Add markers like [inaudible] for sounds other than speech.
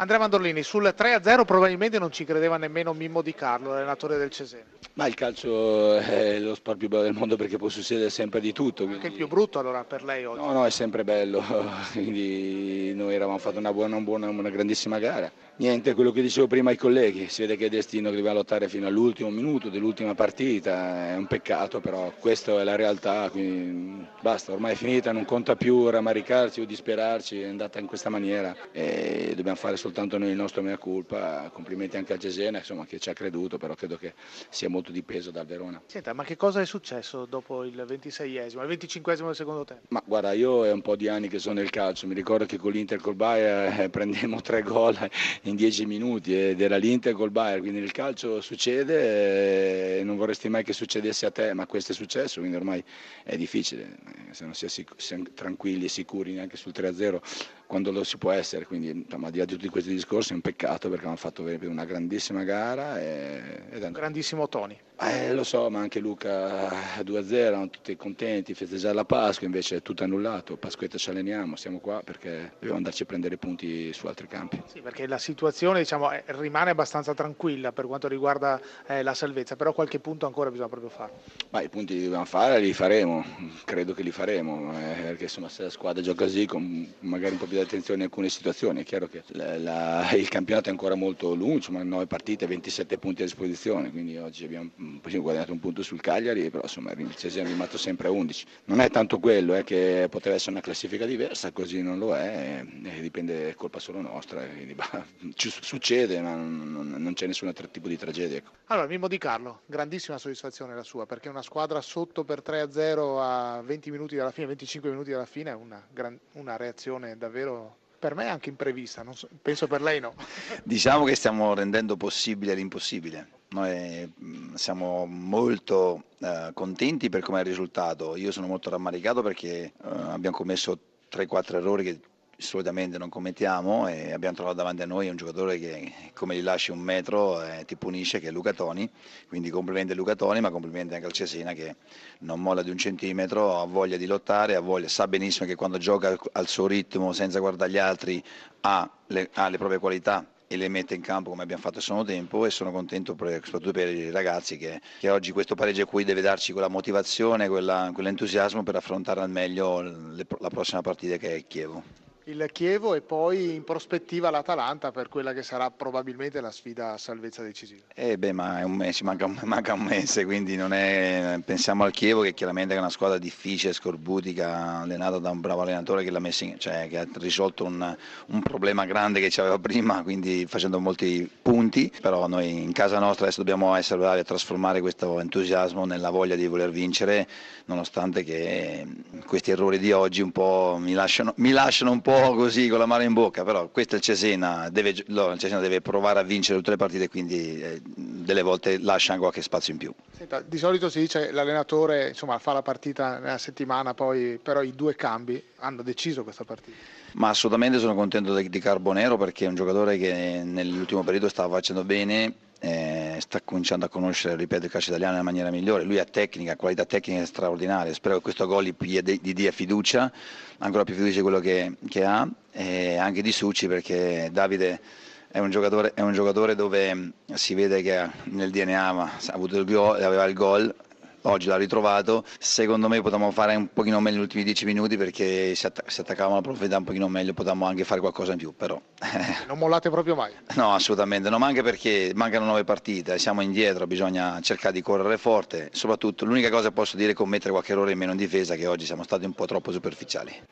Andrea Mandorlini, sul 3-0 probabilmente non ci credeva nemmeno Mimmo Di Carlo, allenatore del Cesena. Ma il calcio è lo sport più bello del mondo perché può succedere sempre di tutto. Quindi... Anche il più brutto allora per lei oggi? No, no, è sempre bello, [laughs] quindi noi eravamo fatti una buona, una buona, una grandissima gara. Niente, quello che dicevo prima ai colleghi, si vede che è destino che dobbiamo lottare fino all'ultimo minuto dell'ultima partita, è un peccato però questa è la realtà, quindi basta, ormai è finita, non conta più rammaricarci o disperarci, è andata in questa maniera e dobbiamo fare soltanto noi il nostro mea culpa, complimenti anche a Gesena insomma, che ci ha creduto, però credo che sia molto di peso dal Verona. Senta, ma che cosa è successo dopo il 26esimo, il 25esimo del secondo tempo? Ma guarda, io è un po' di anni che sono nel calcio, mi ricordo che con l'Inter col Bayer eh, prendemmo tre gol in dieci minuti ed era l'Inter col Bayern, quindi nel calcio succede e non vorresti mai che succedesse a te, ma questo è successo, quindi ormai è difficile, se non si è tranquilli e sicuri neanche sul 3-0 quando lo si può essere, quindi insomma, al di là di tutti questi discorsi è un peccato perché hanno fatto una grandissima gara. E, ed è un grandissimo Tony. Eh, lo so, ma anche Luca 2-0, erano tutti contenti, festeggiare la Pasqua, invece è tutto annullato, Pasquetta ci alleniamo, siamo qua perché dobbiamo andarci a prendere punti su altri campi. Sì, perché la situazione diciamo, rimane abbastanza tranquilla per quanto riguarda eh, la salvezza, però qualche punto ancora bisogna proprio fare. Ma i punti che dobbiamo fare li faremo, credo che li faremo, eh, perché insomma, se la squadra gioca così con magari un po' più di attenzione in alcune situazioni, è chiaro che la, la, il campionato è ancora molto lungo, insomma 9 partite, 27 punti a disposizione, quindi oggi abbiamo abbiamo guadagnato un punto sul Cagliari, però insomma il Cesena è rimasto sempre a 11. Non è tanto quello, è che potrebbe essere una classifica diversa, così non lo è, e dipende, è colpa solo nostra, quindi, [laughs] bah, succede, ma non, non, c'è nessun altro tipo di tragedia. Ecco. Allora, Mimmo Di Carlo, grandissima soddisfazione la sua, perché una squadra sotto per 3-0 a 20 minuti dalla fine, 25 minuti dalla fine è una, una reazione davvero per me è anche imprevista, so, penso per lei no. Diciamo che stiamo rendendo possibile l'impossibile. Noi mm, siamo molto eh, contenti per come è il risultato. Io sono molto rammaricato perché eh, abbiamo commesso 3-4 errori che solitamente non commettiamo e abbiamo trovato davanti a noi un giocatore che come gli lasci un metro eh, ti punisce che è Luca Toni, quindi complimenti a Luca Toni ma complimenti anche al Cesena che non molla di un centimetro, ha voglia di lottare, ha voglia, sa benissimo che quando gioca al suo ritmo senza guardare gli altri ha le, ha le proprie qualità e le mette in campo come abbiamo fatto a suo tempo. E sono contento per, soprattutto per i ragazzi che, che, oggi questo pareggio qui deve darci quella motivazione, quella, quell'entusiasmo per affrontare al meglio le, la prossima partita che è Chievo il Chievo e poi in prospettiva l'Atalanta per quella che sarà probabilmente la sfida a salvezza decisiva. Eh beh, ma è un mese, manca, manca, un mese, quindi non è, pensiamo al Chievo che chiaramente è una squadra difficile, scorbutica, allenata da un bravo allenatore che, in, cioè, che ha risolto un, un, problema grande che c'aveva prima, quindi facendo molti punti, però noi in casa nostra adesso dobbiamo essere bravi a trasformare questo entusiasmo nella voglia di voler vincere, nonostante che questi errori di oggi un mi lasciano, mi lasciano un po' così con la mano in bocca, però questo è il Cesena, deve, il Cesena deve provare a vincere tutte le partite, quindi eh, delle volte lascia anche qualche spazio in più. Senta, di solito si dice che l'allenatore insomma, fa la partita nella settimana, poi però i due cambi hanno deciso questa partita. Ma assolutamente sono contento di, di Carbonero perché è un giocatore che nell'ultimo periodo stava facendo bene eh, sta cominciando a conoscere ripeto, il calcio italiano nella maniera migliore, lui ha tecnica, qualità tecnica straordinaria, spero che questo gol gli, gli dia fiducia, ancora più fiducia di quello che, che ha, e anche di Succi perché Davide è un, giocatore, è un giocatore dove si vede che nel DNA ha avuto il gol, aveva il gol, oggi l'ha ritrovato, secondo me potevamo fare un pochino meglio gli ultimi dieci minuti perché se, attac- se attaccavamo la profondità un pochino meglio potevamo anche fare qualcosa in più, però... [laughs] non mollate proprio mai? No, assolutamente, no, ma anche perché mancano nove partite, siamo indietro, bisogna cercare di correre forte, soprattutto l'unica cosa che posso dire è commettere qualche errore in meno in difesa che oggi siamo stati un po' troppo superficiali.